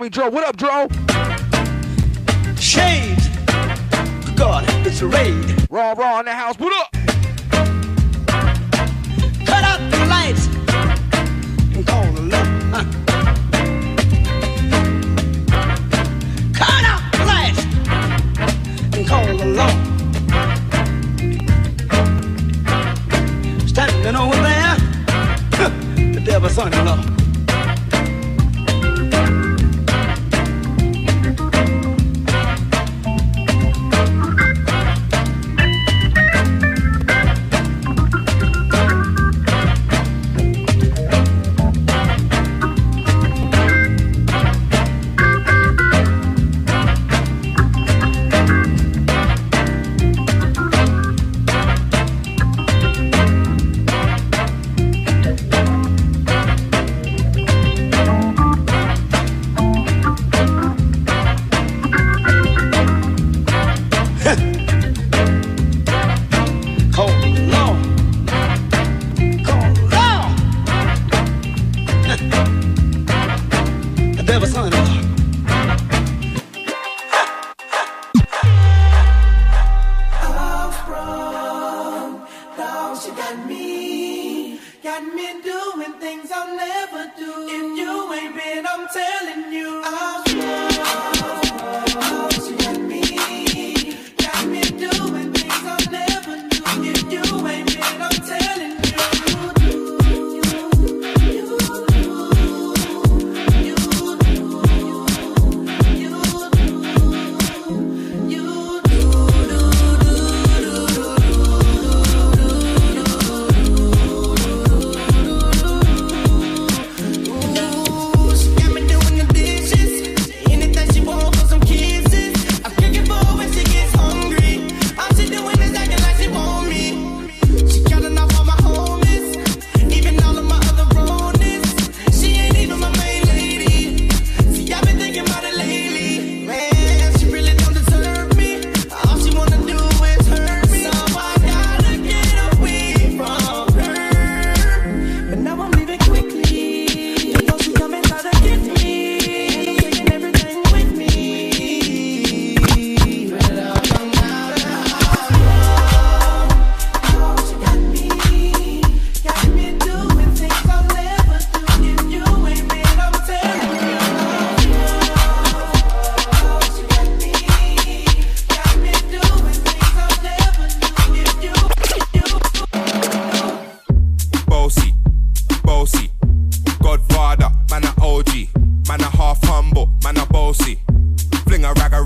homie Dro. What up, Dro? Shade. God, it's a raid. Raw, raw in the house. What up? Cut out the lights and call the law. Huh. Cut out the lights and call the law. Standing over there, the devil's son-in-law.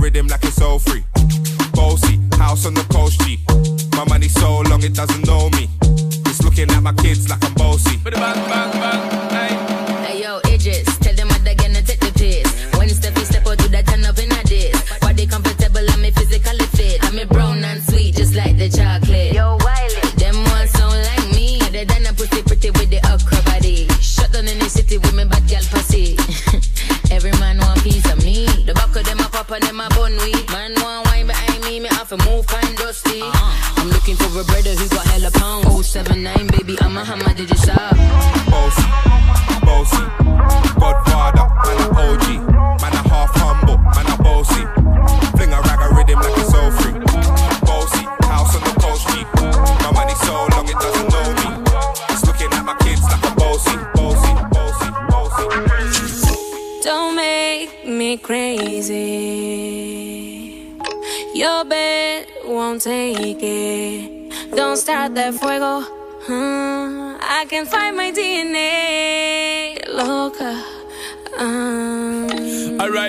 rhythm like it's so free. Bossy, house on the coast, G. My money so long it doesn't know me.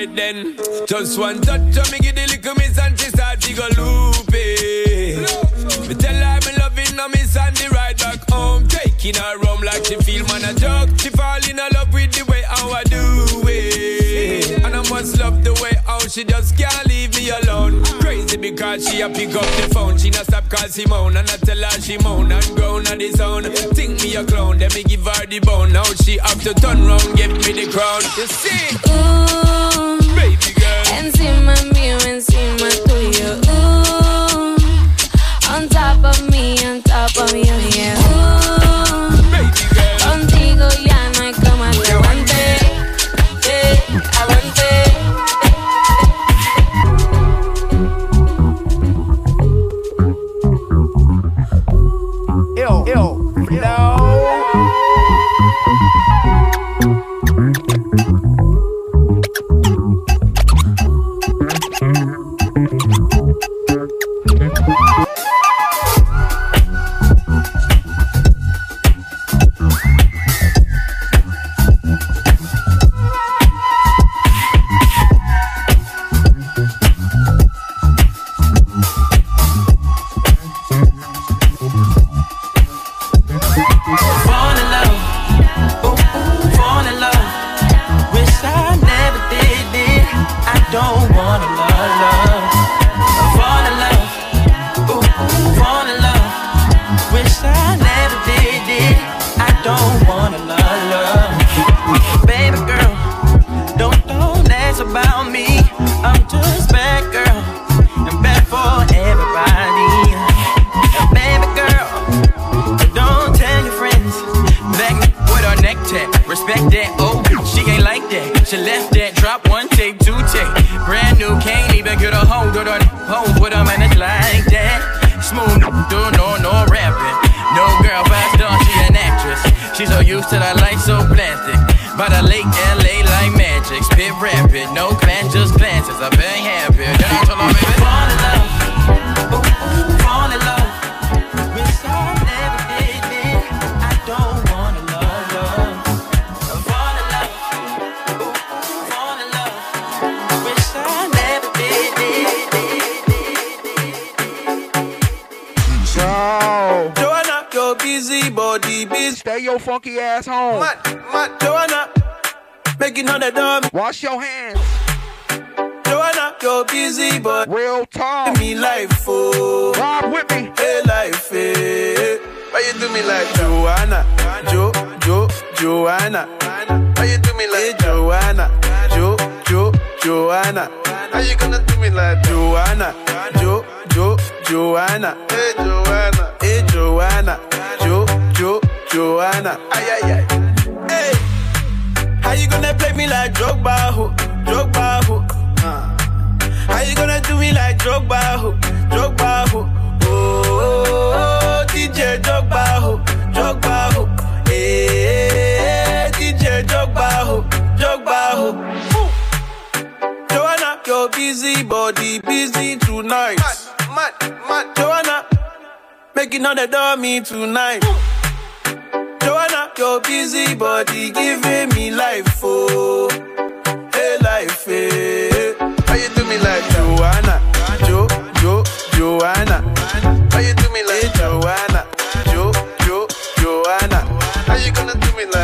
right then. Just one touch of me, give the little miss and she start to go loopy. Me tell her me loving her, miss and the ride back home. Taking her home like she feel man a joke. She fall in love with the way how I do it. And I must love the way how she just can't leave me alone. Only because she a pick up the phone. She not stop she moan And I tell her she moan and grown on the zone. Think me a clown, then me give her the bone. Now she have to turn round, get me the crown. You see? Ooh, baby girl. Encima mío, encima tuyo. Ooh, on top of me, on top of you, yeah. Ooh.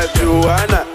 Joanna.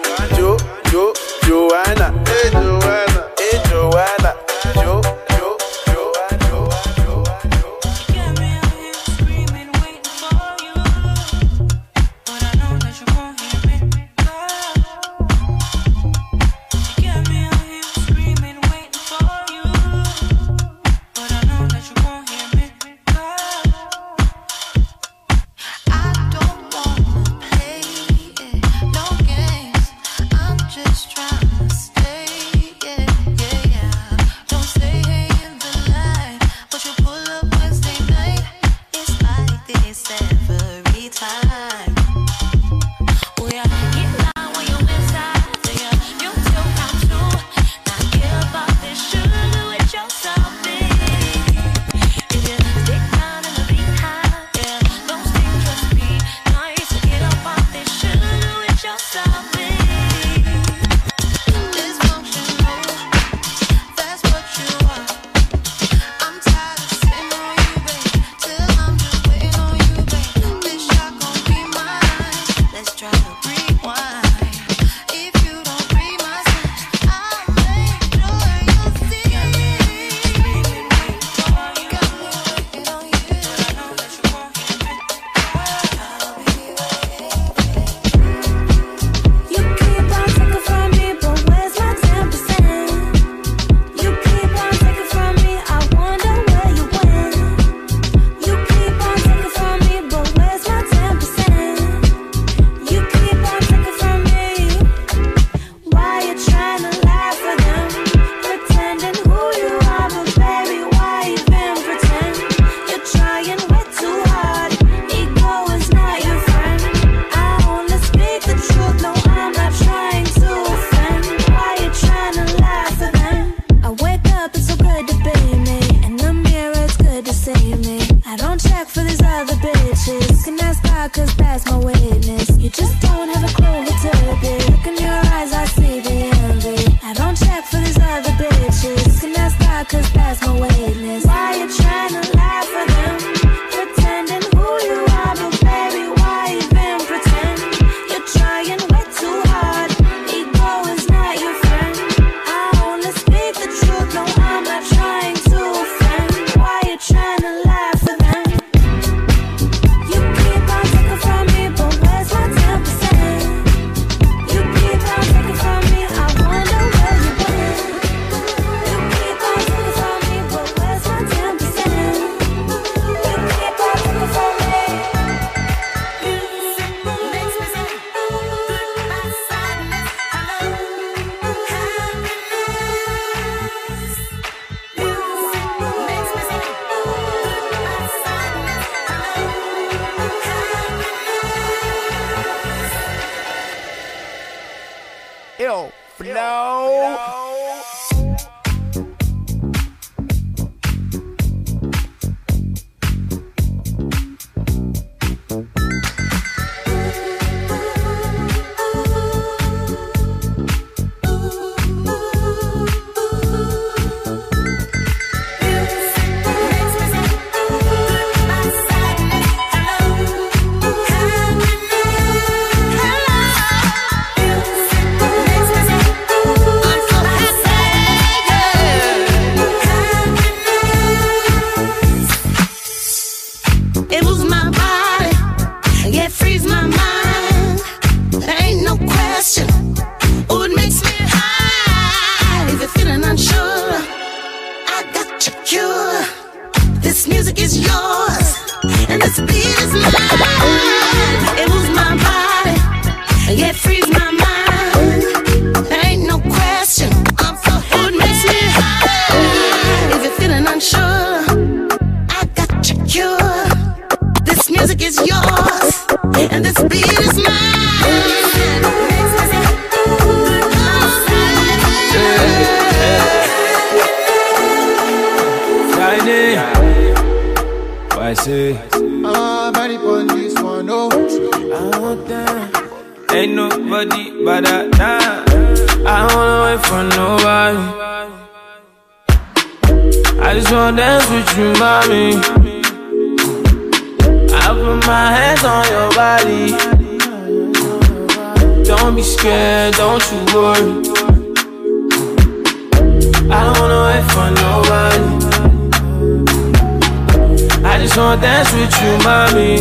With you, mommy.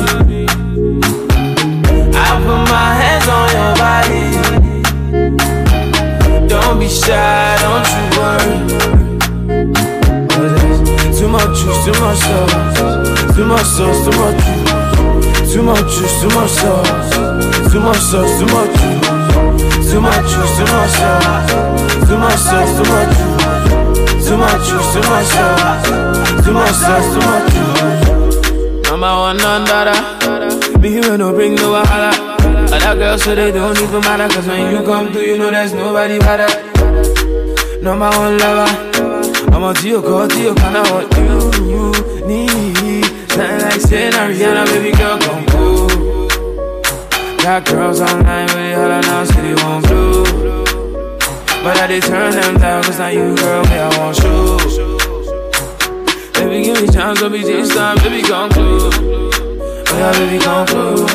I put my hands on your body. Don't be shy, don't you worry. Too much juice, too much sauce. Too much sauce, too much juice. Too much juice, too much sauce. Too much sauce, too much juice. Too much juice, too much sauce. Too much sauce, too much juice. Too much juice, too much sauce. Too much sauce, too much juice. Number one under Me here no bring no wahala. Other girls so they don't even matter. Cause when you come through, you know there's nobody better. Number one lover. I'm a Tio call, Tio kinda what you, you need. Something like saying Rihanna, baby girl, come cool. Got girls online with it, holla now, say they want blue. But I did turn them down, cause now you, girl, me, I want show. Baby, give me chance, don't be this time, baby, come close. Oh, yeah, baby, come close.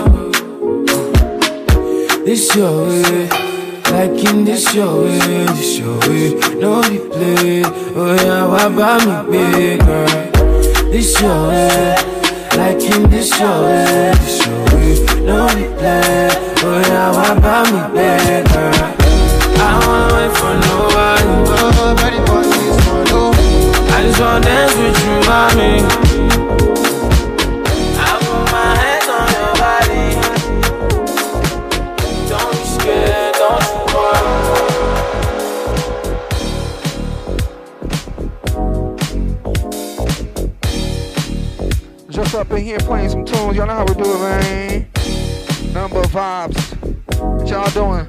This your way. Like in this your way, this your way, no be play. Oh yeah, why buy me big girl? This your way, like in this your way, this your way, no be play. Oh yeah, why buy me big girl? I don't wanna wait for nobody. Oh, dance with you, mommy. Just up in here playing some tunes. Y'all know how we do it, man. Number vibes. What y'all doing?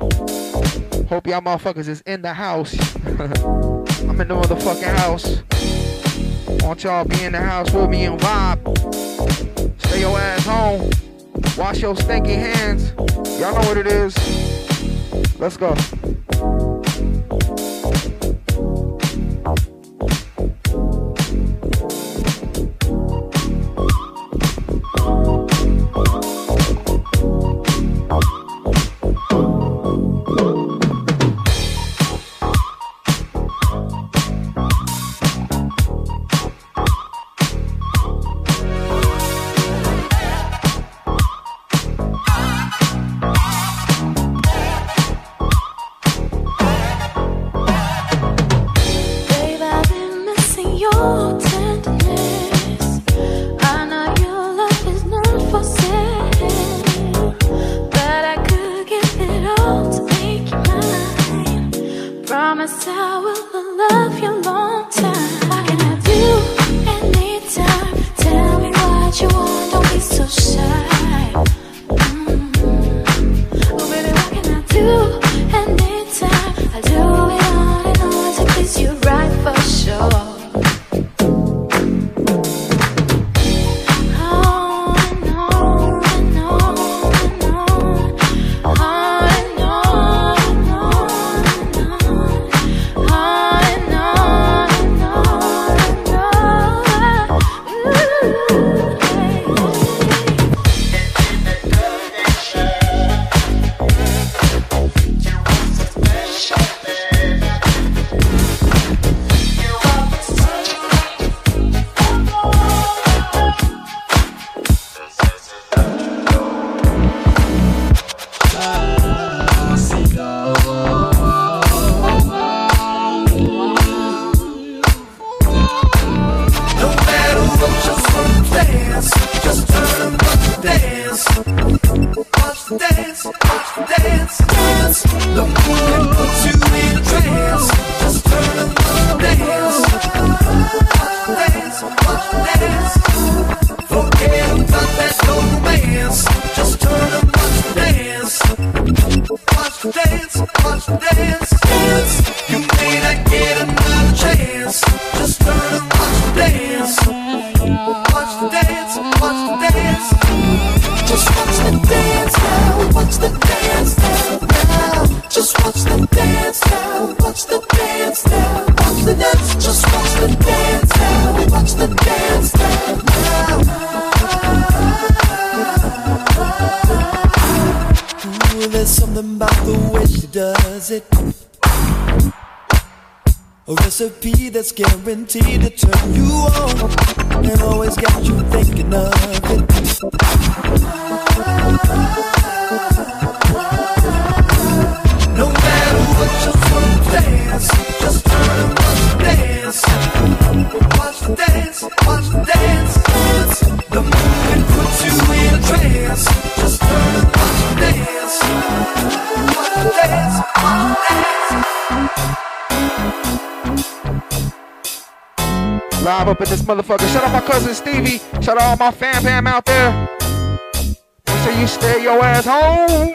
Hope y'all motherfuckers is in the house. I'm in the motherfucking house. Want y'all be in the house with me and vibe. Stay your ass home. Wash your stinky hands. Y'all know what it is. Let's go. 17 up in this motherfucker. Shout out my cousin Stevie. Shout out all my fam fam out there. Make sure you stay your ass home.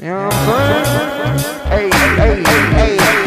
You know what I'm saying? Hey, hey, hey, hey, hey.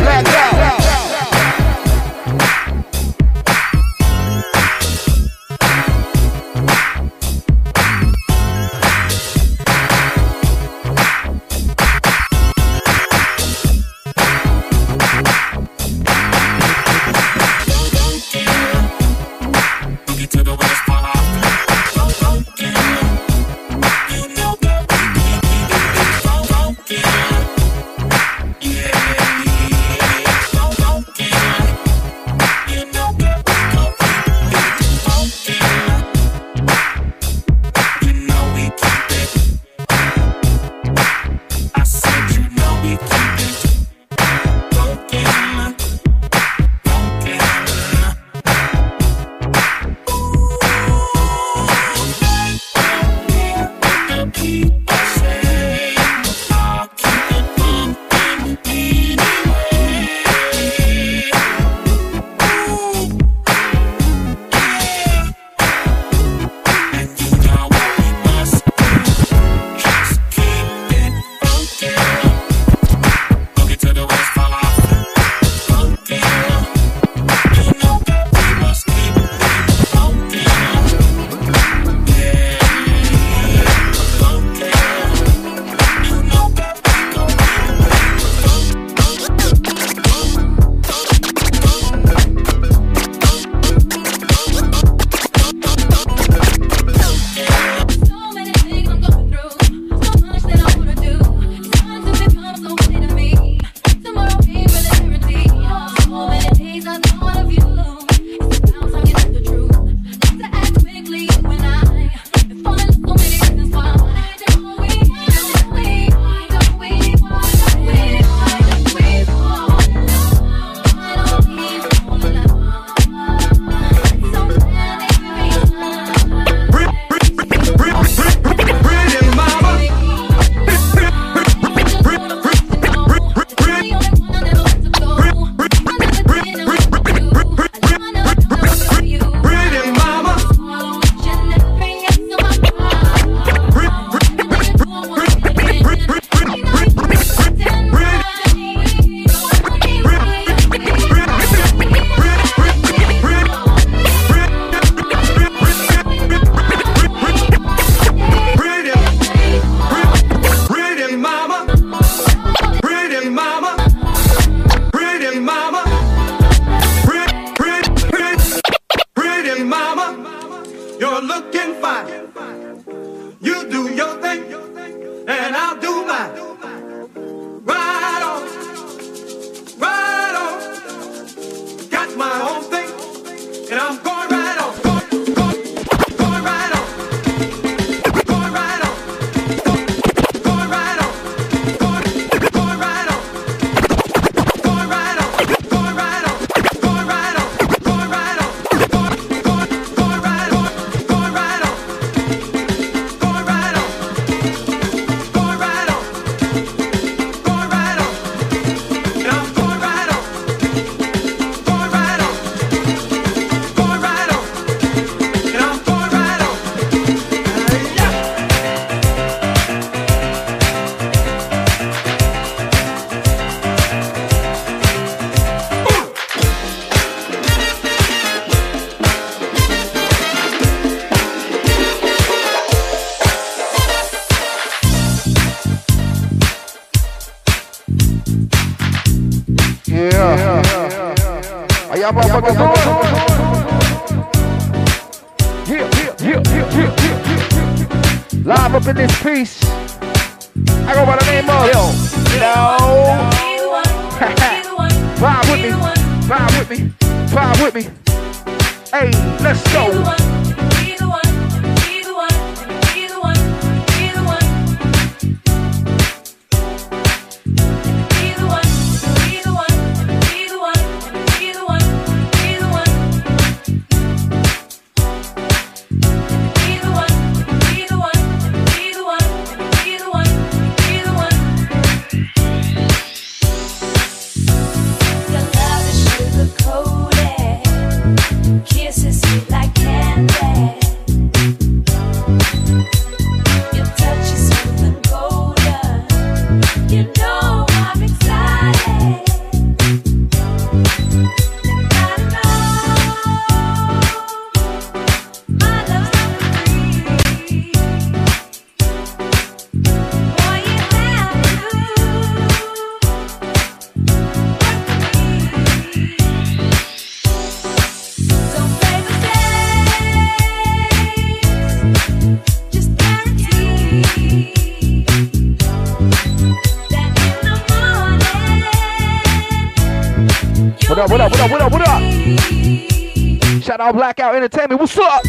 All Blackout Entertainment. What's up?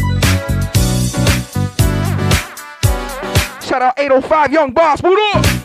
Shout out 805 Young Boss. What up?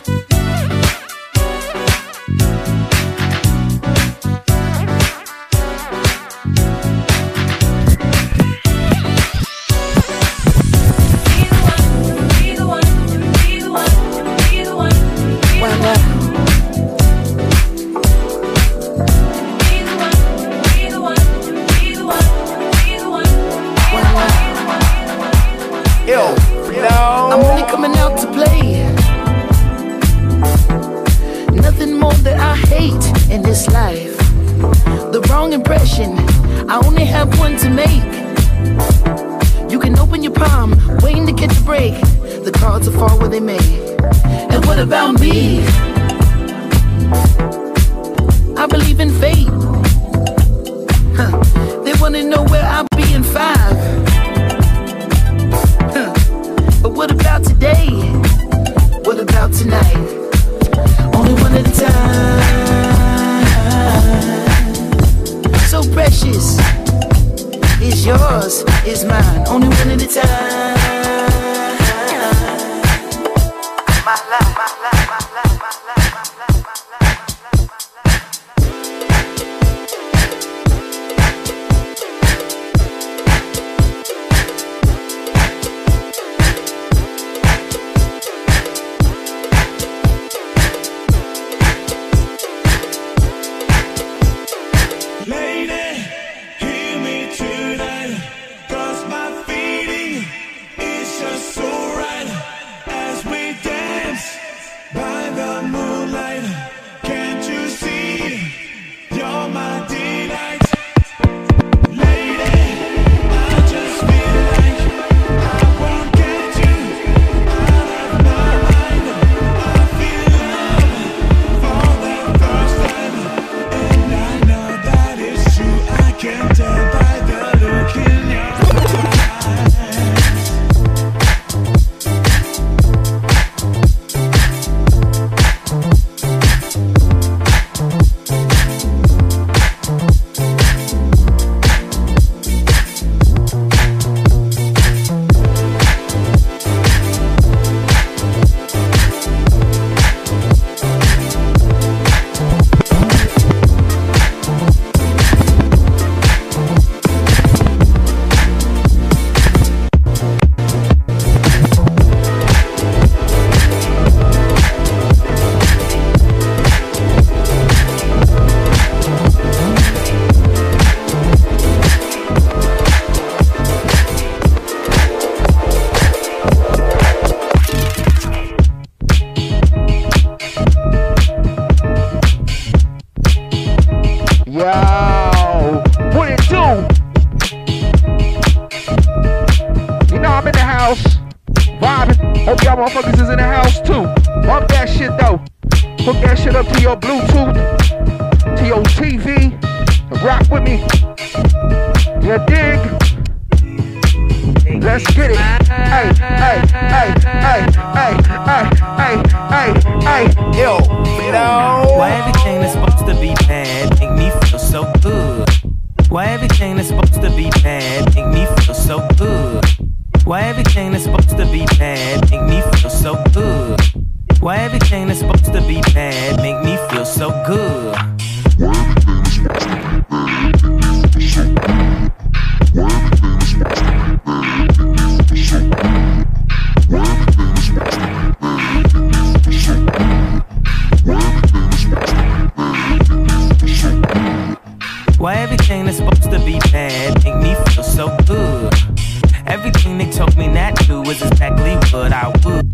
Told me that too was exactly what I would.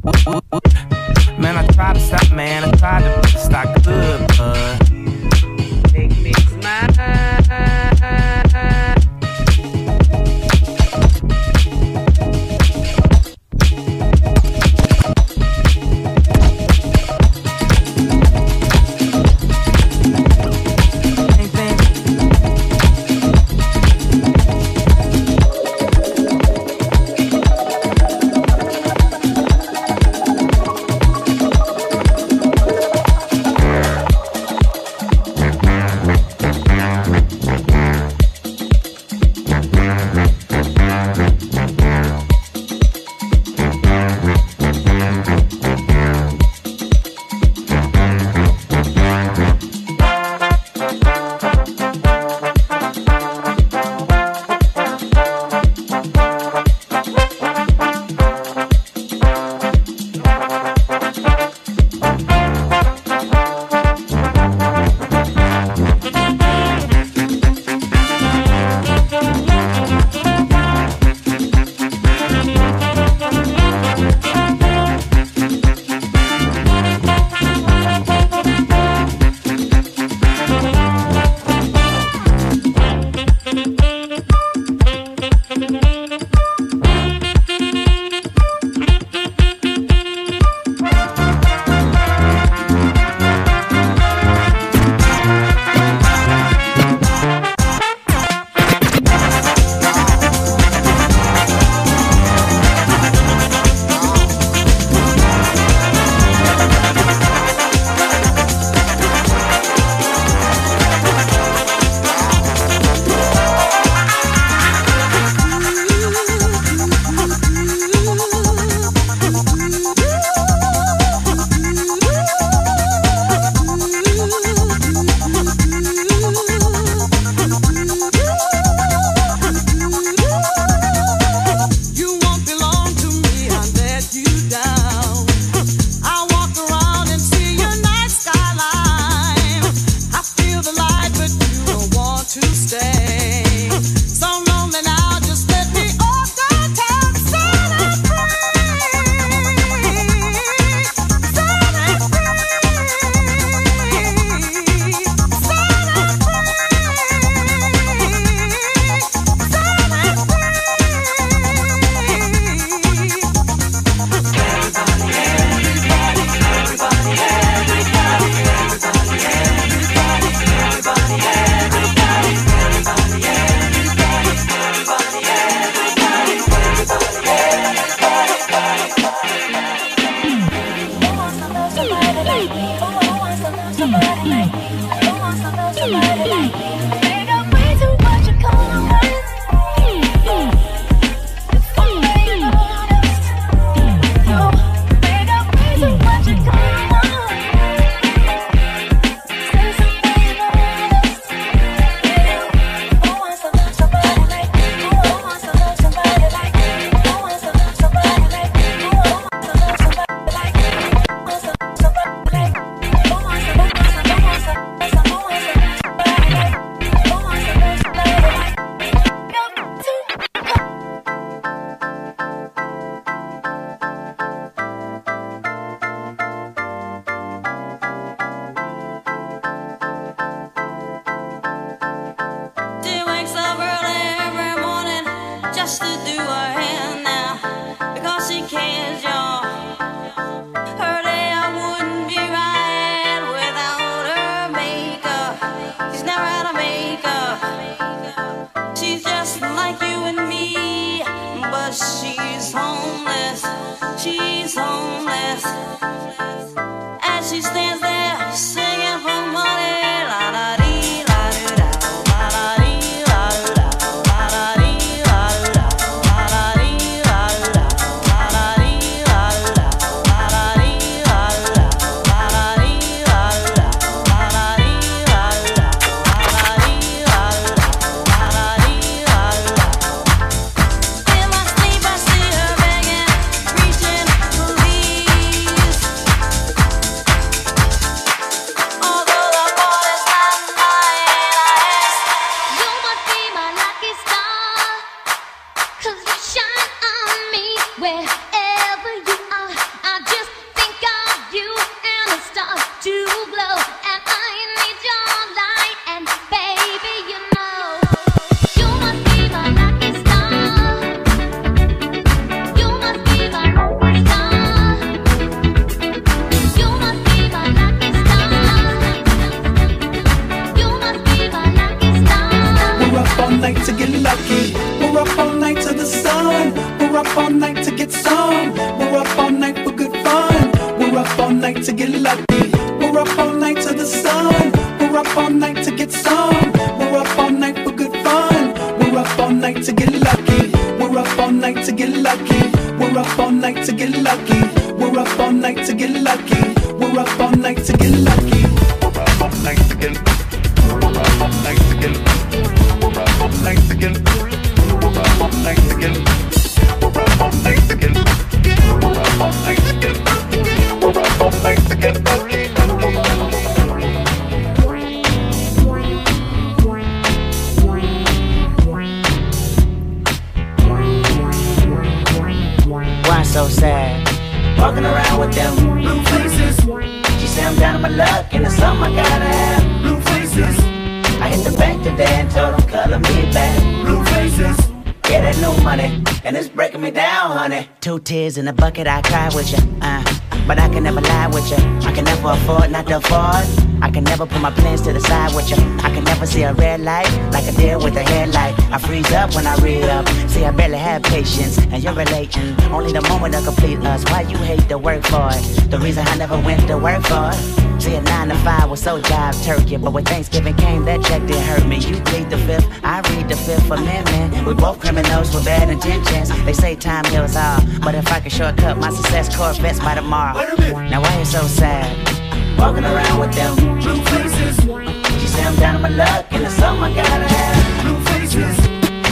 Man, I tried to stop, man, I tried to stop I but tears in a bucket, I cry with you. Uh, but I can never lie with you. I can never afford not to afford. I can never put my plans to the side with you. I can never see a red light like a deer with a headlight. I freeze up when I read up. See, I barely have patience, and you're relating. Only the moment to complete us. Why you hate to work for it? The reason I never went to work for it. See, a nine to five was so job turkey, but when Thanksgiving came, that check didn't hurt me. You plead the fifth, I read the fifth amendment. We both criminals with bad intentions. They say time heals all, but if I could shortcut my success, Corvettes by tomorrow. Now why you so sad? Walking around with them blue faces. She say I'm down on my luck, and it's something I gotta have. Blue faces.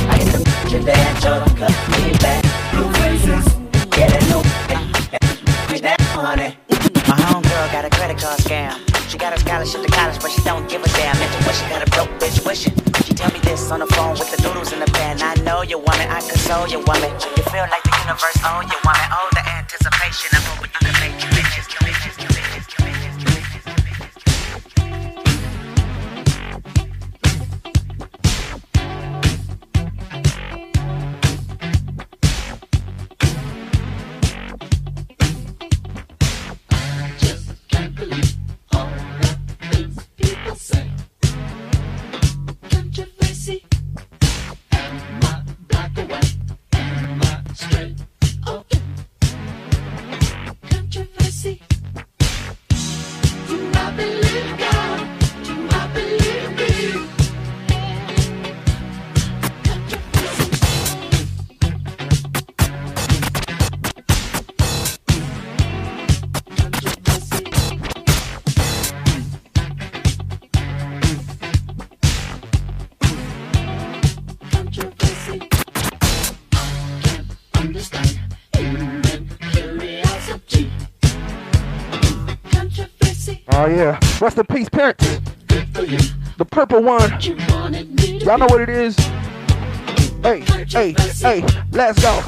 I hit the today and told them cut me back. Blue faces. Yeah, that new me down, honey. Scam. She got a scholarship to college, but she don't give a damn. Intuition got a broke bitch wishing. She tell me this on the phone with the noodles in the pan. I know you want it, I console you, woman. You feel like the universe, oh, you yeah. Rest in peace, Prince. The purple one. Y'all know what it is. Hey, hey, hey, let's go.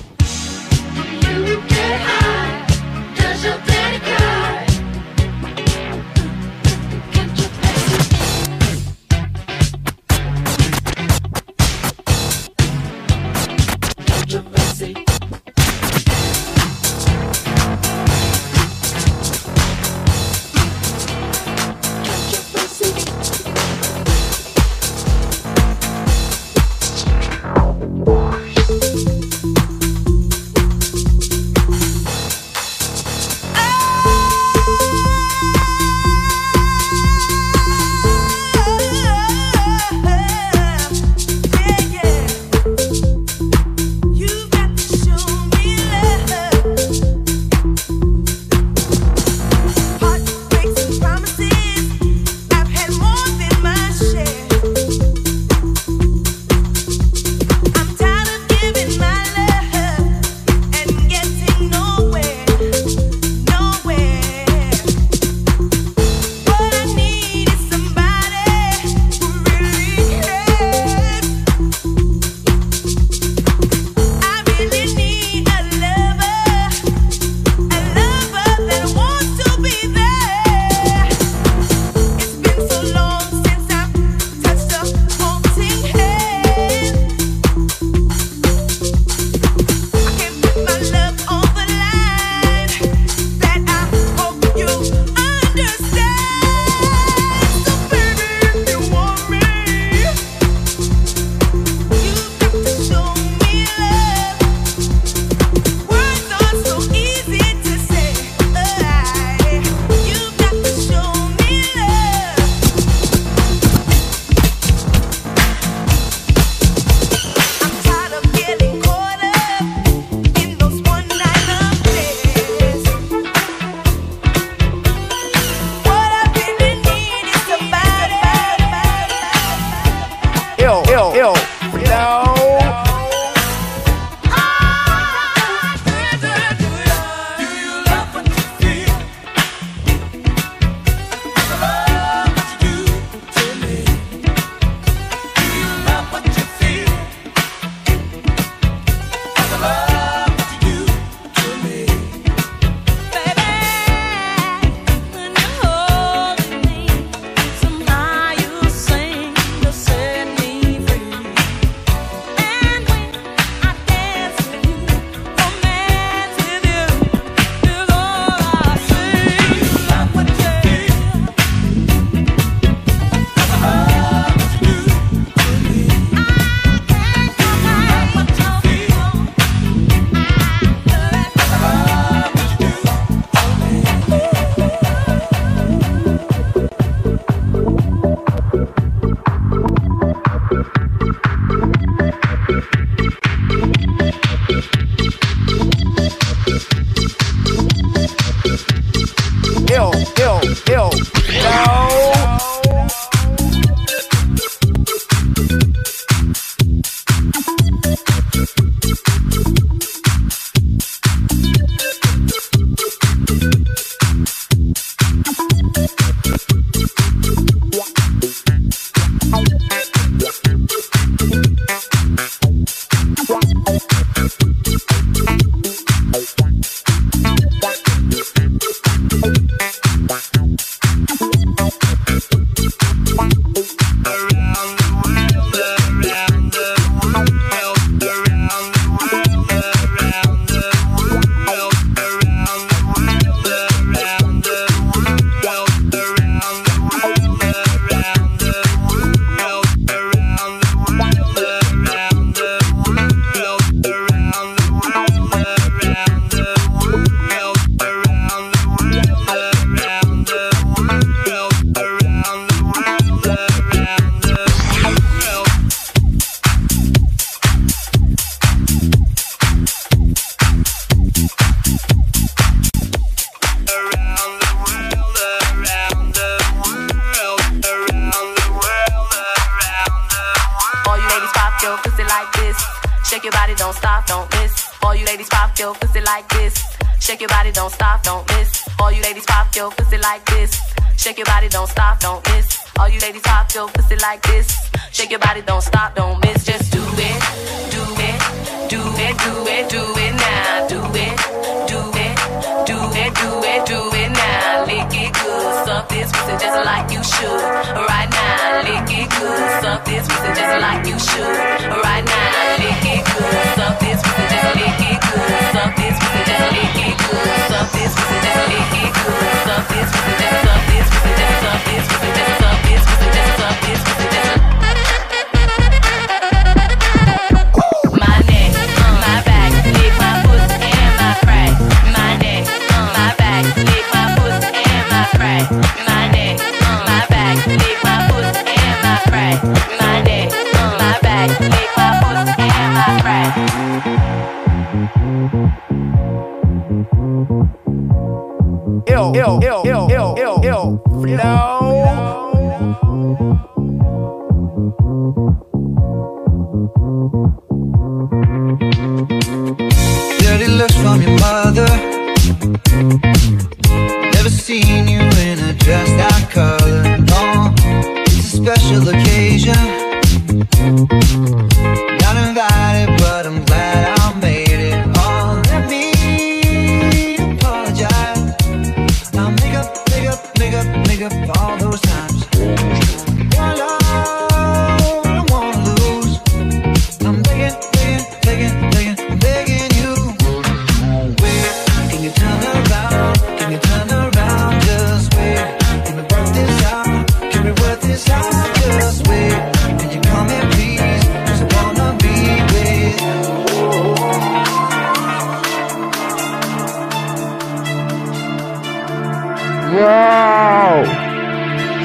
Bro.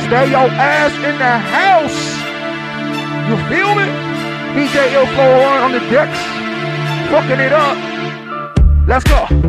Stay your ass in the house. You feel me? DJ Ilflow oh on the decks. Fucking it up. Let's go.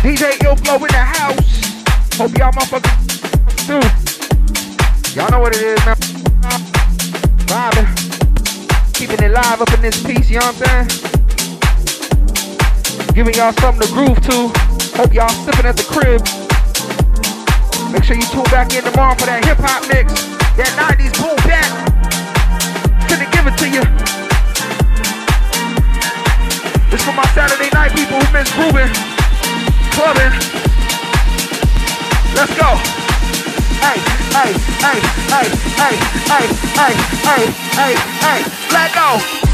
DJ Ill Flow in the house. Hope y'all motherfuckers do. Y'all know what it is, man. Vibing. Keeping it live up in this piece, you know what I'm saying? Giving y'all something to groove to. Hope y'all sipping at the crib. Make sure you tune back in tomorrow for that hip hop mix. That 90s boom bap. Gonna give it to you. This for my Saturday night people who miss grooving woman. Let's go. Hey, hey, hey, hey, hey, hey, hey, hey, hey, hey, let go.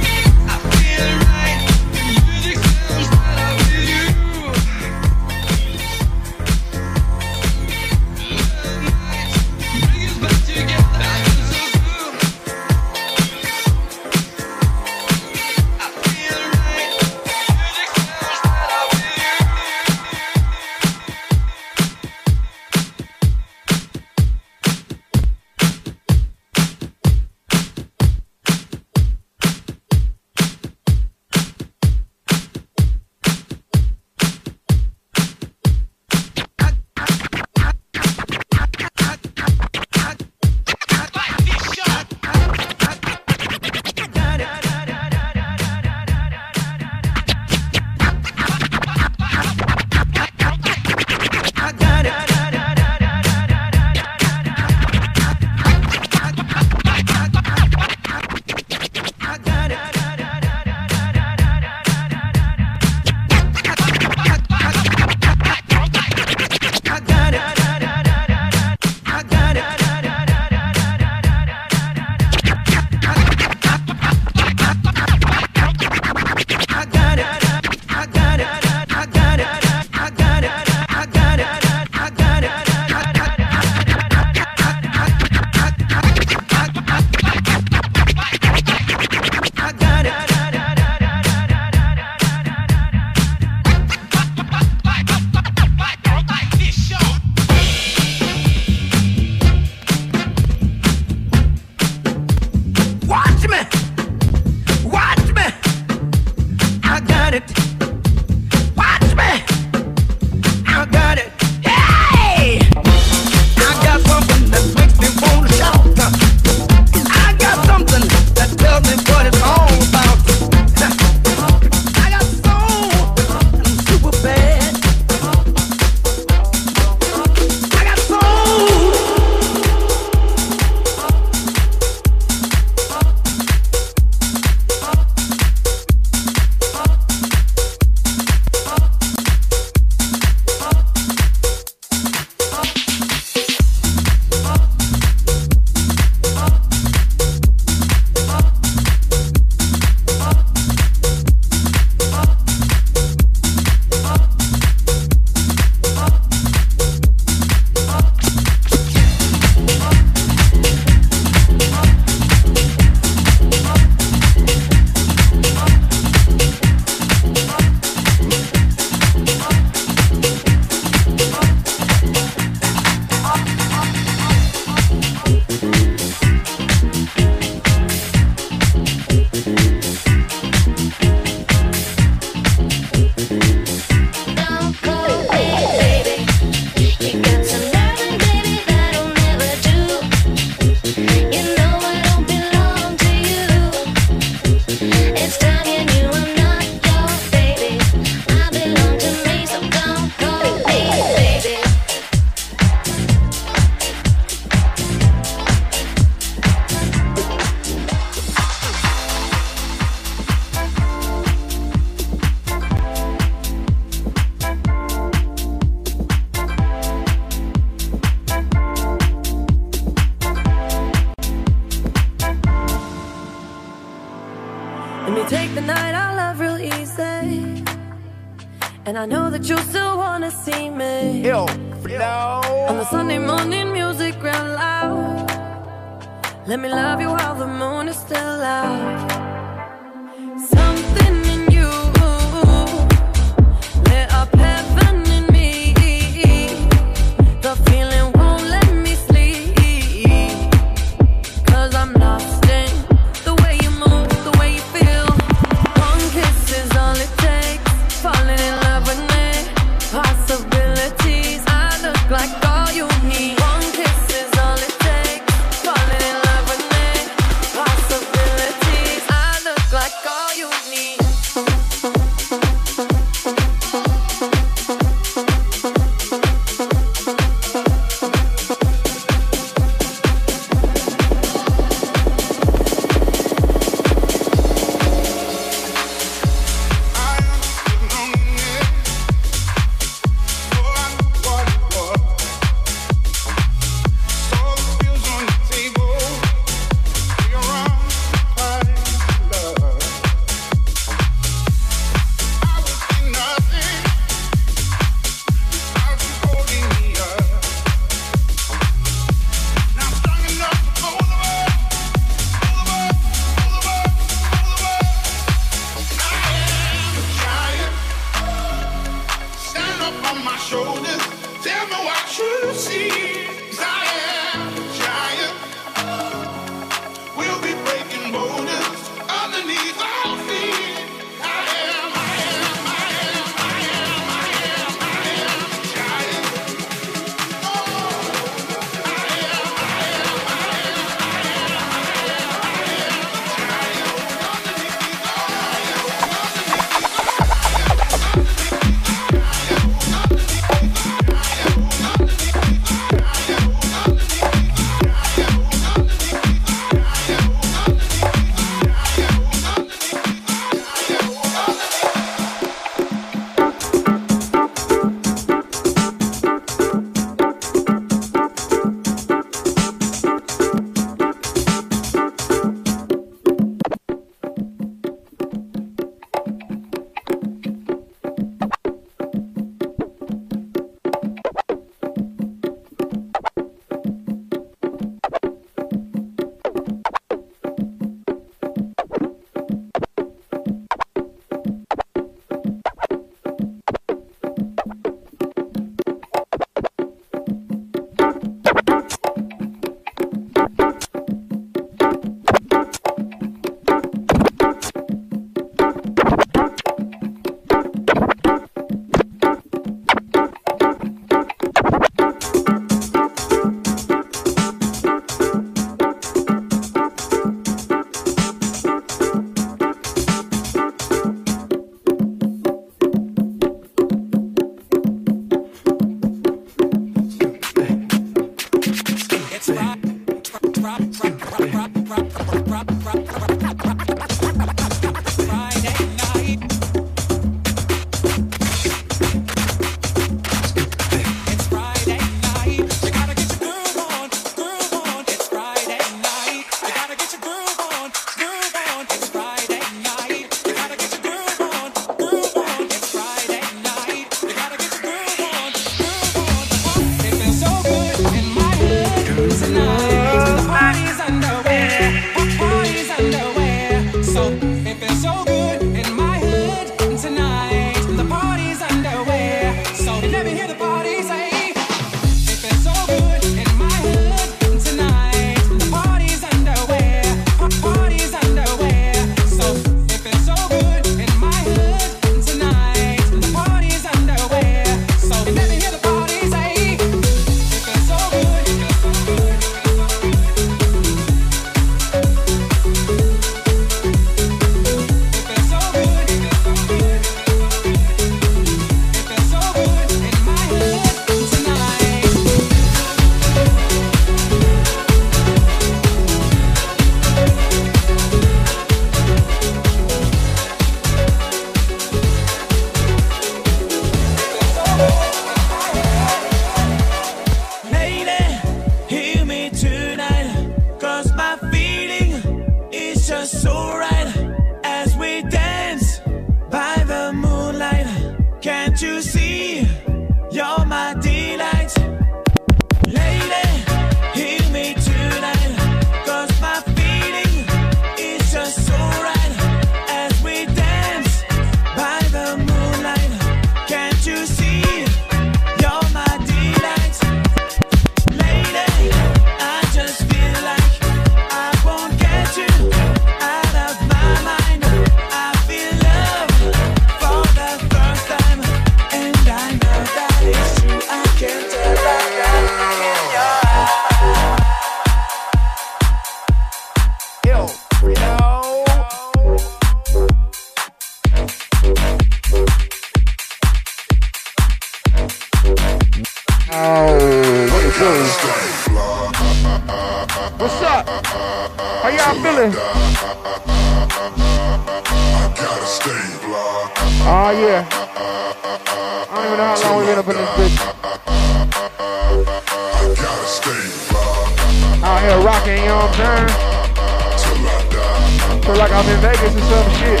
feel like I'm in Vegas or some shit.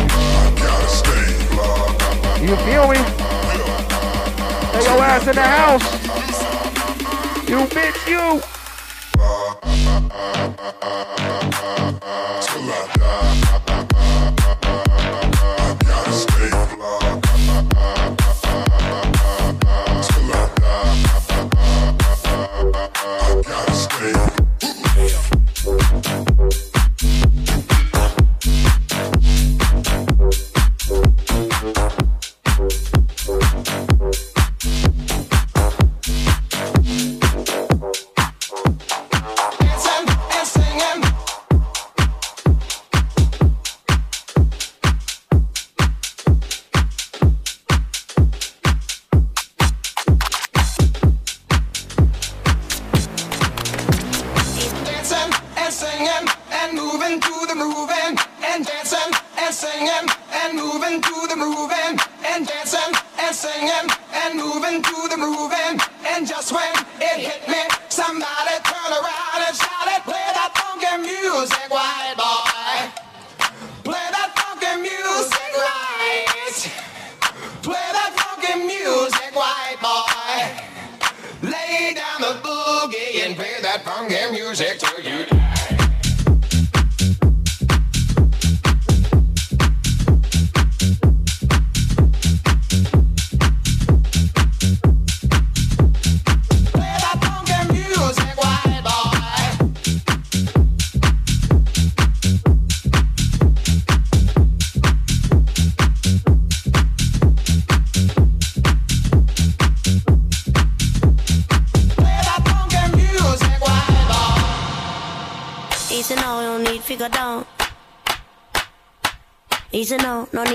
You feel me? Hey, your ass in the house. You bitch, you. Till I die, I gotta stay.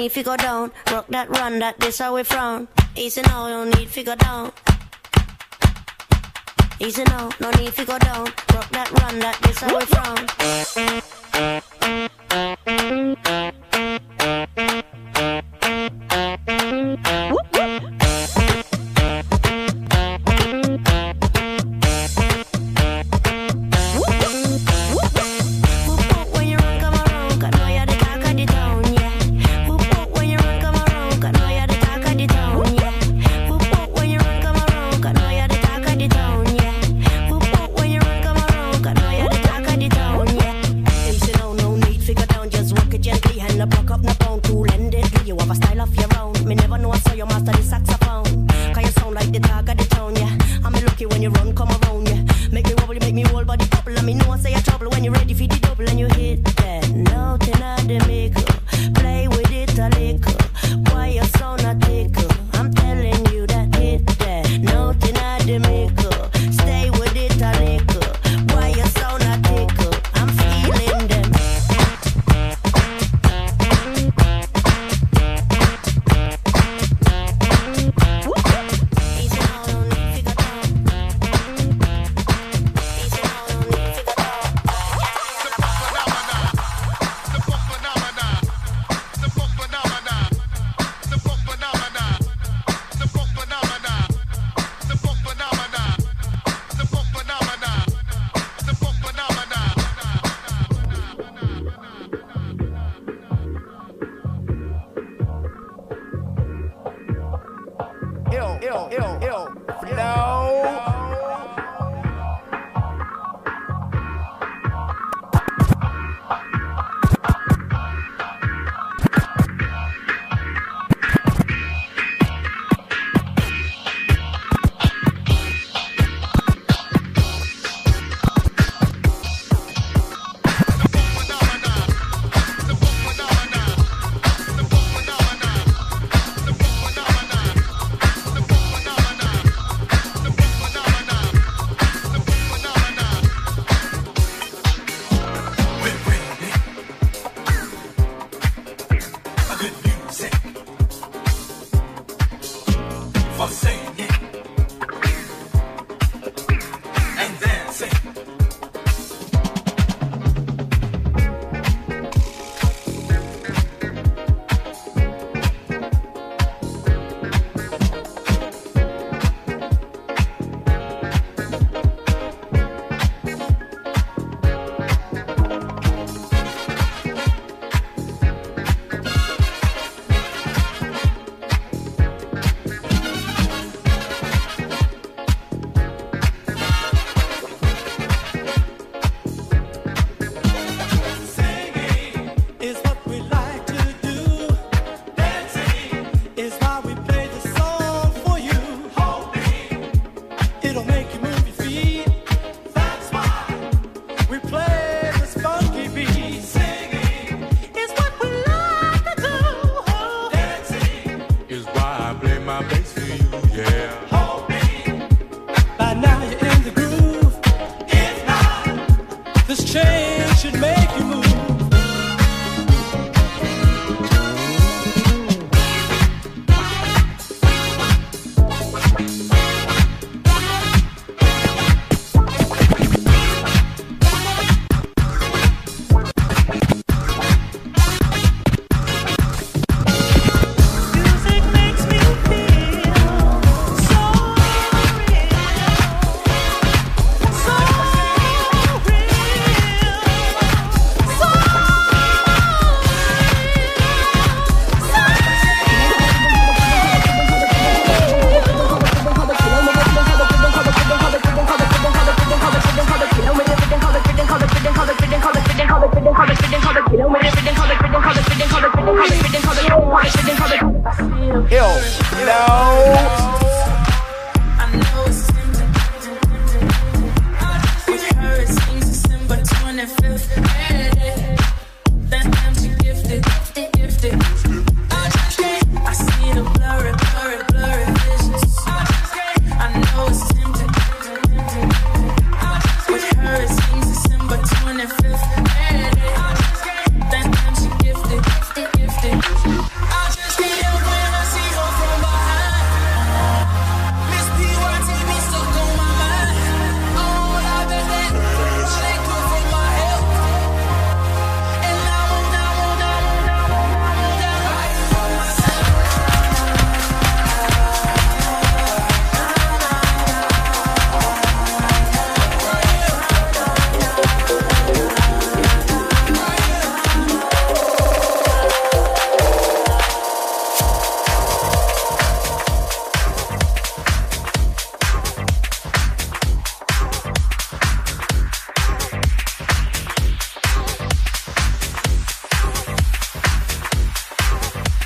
need you go down. Rock that run that this how we frown. Easy now, no need fi go down. Easy now, no need fi go down. Rock that run that this how we frown.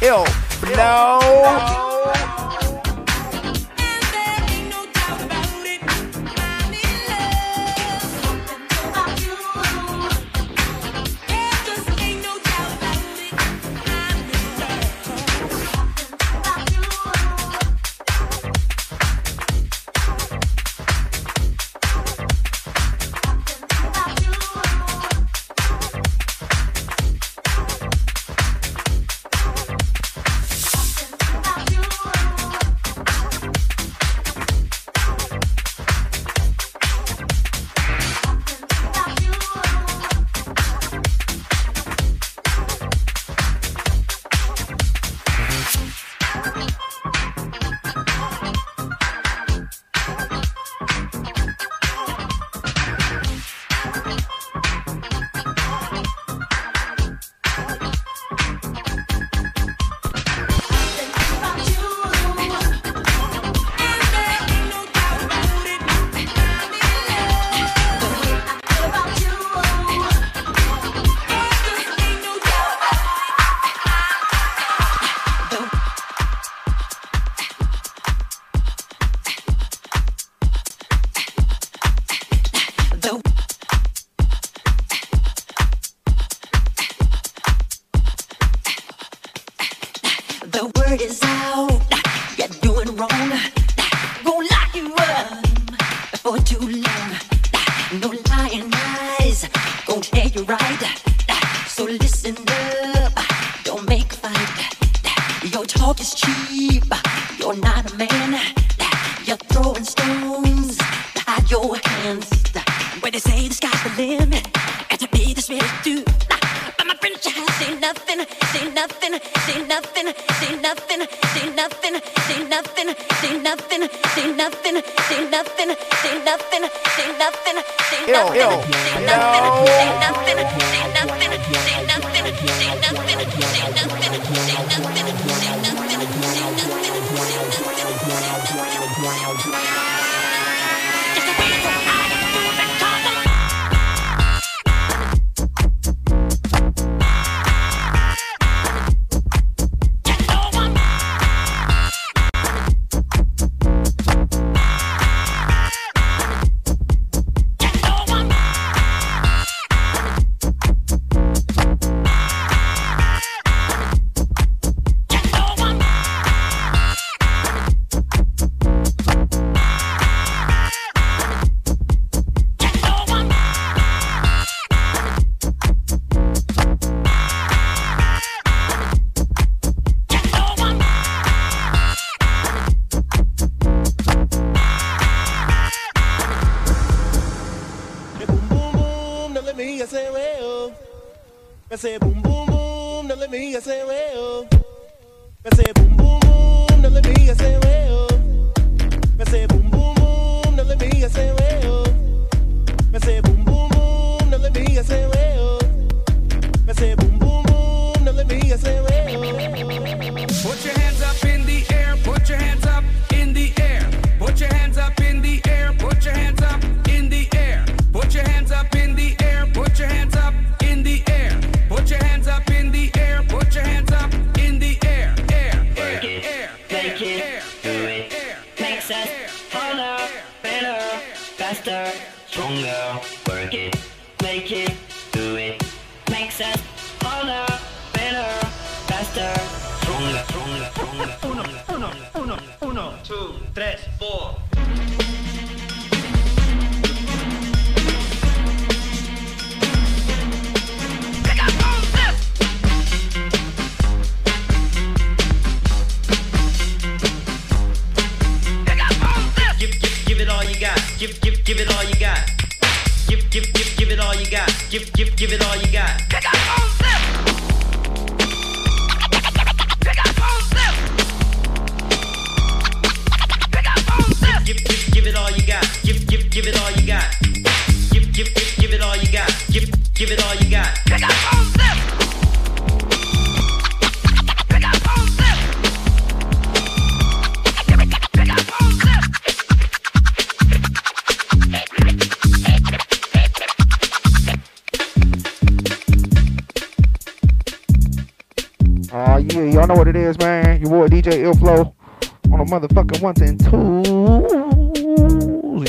Eu não.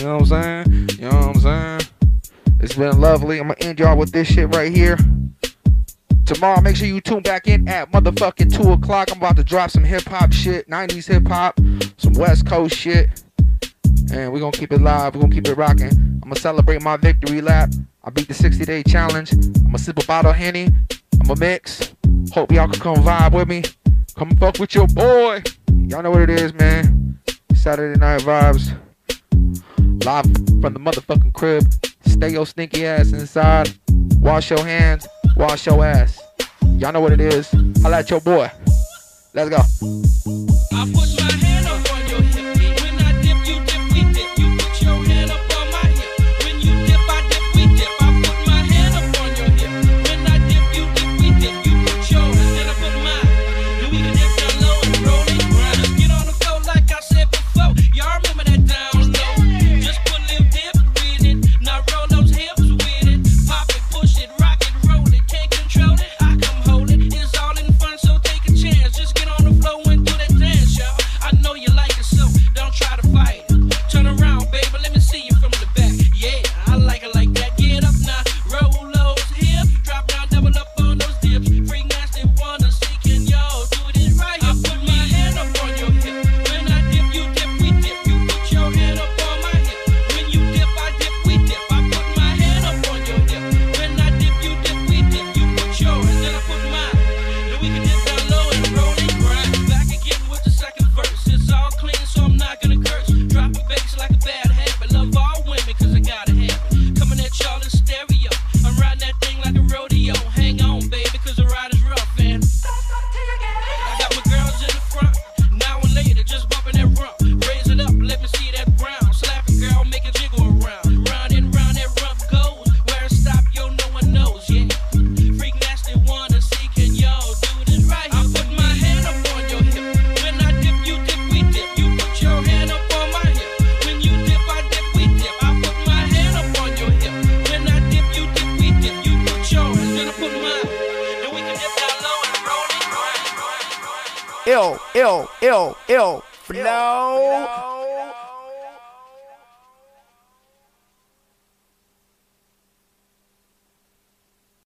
know what I'm saying? You know what I'm saying? It's been lovely. I'm gonna end y'all with this shit right here. Tomorrow, make sure you tune back in at motherfucking 2 o'clock. I'm about to drop some hip hop shit, 90s hip hop, some West Coast shit. And we're gonna keep it live, we're gonna keep it rocking. I'm gonna celebrate my victory lap. I beat the 60 day challenge. I'm gonna sip a bottle of Henny. I'm gonna mix. Hope y'all can come vibe with me. Come fuck with your boy. Y'all know what it is, man. Saturday night vibes. Live from the motherfucking crib. Stay your stinky ass inside. Wash your hands. Wash your ass. Y'all know what it is. I at your boy. Let's go.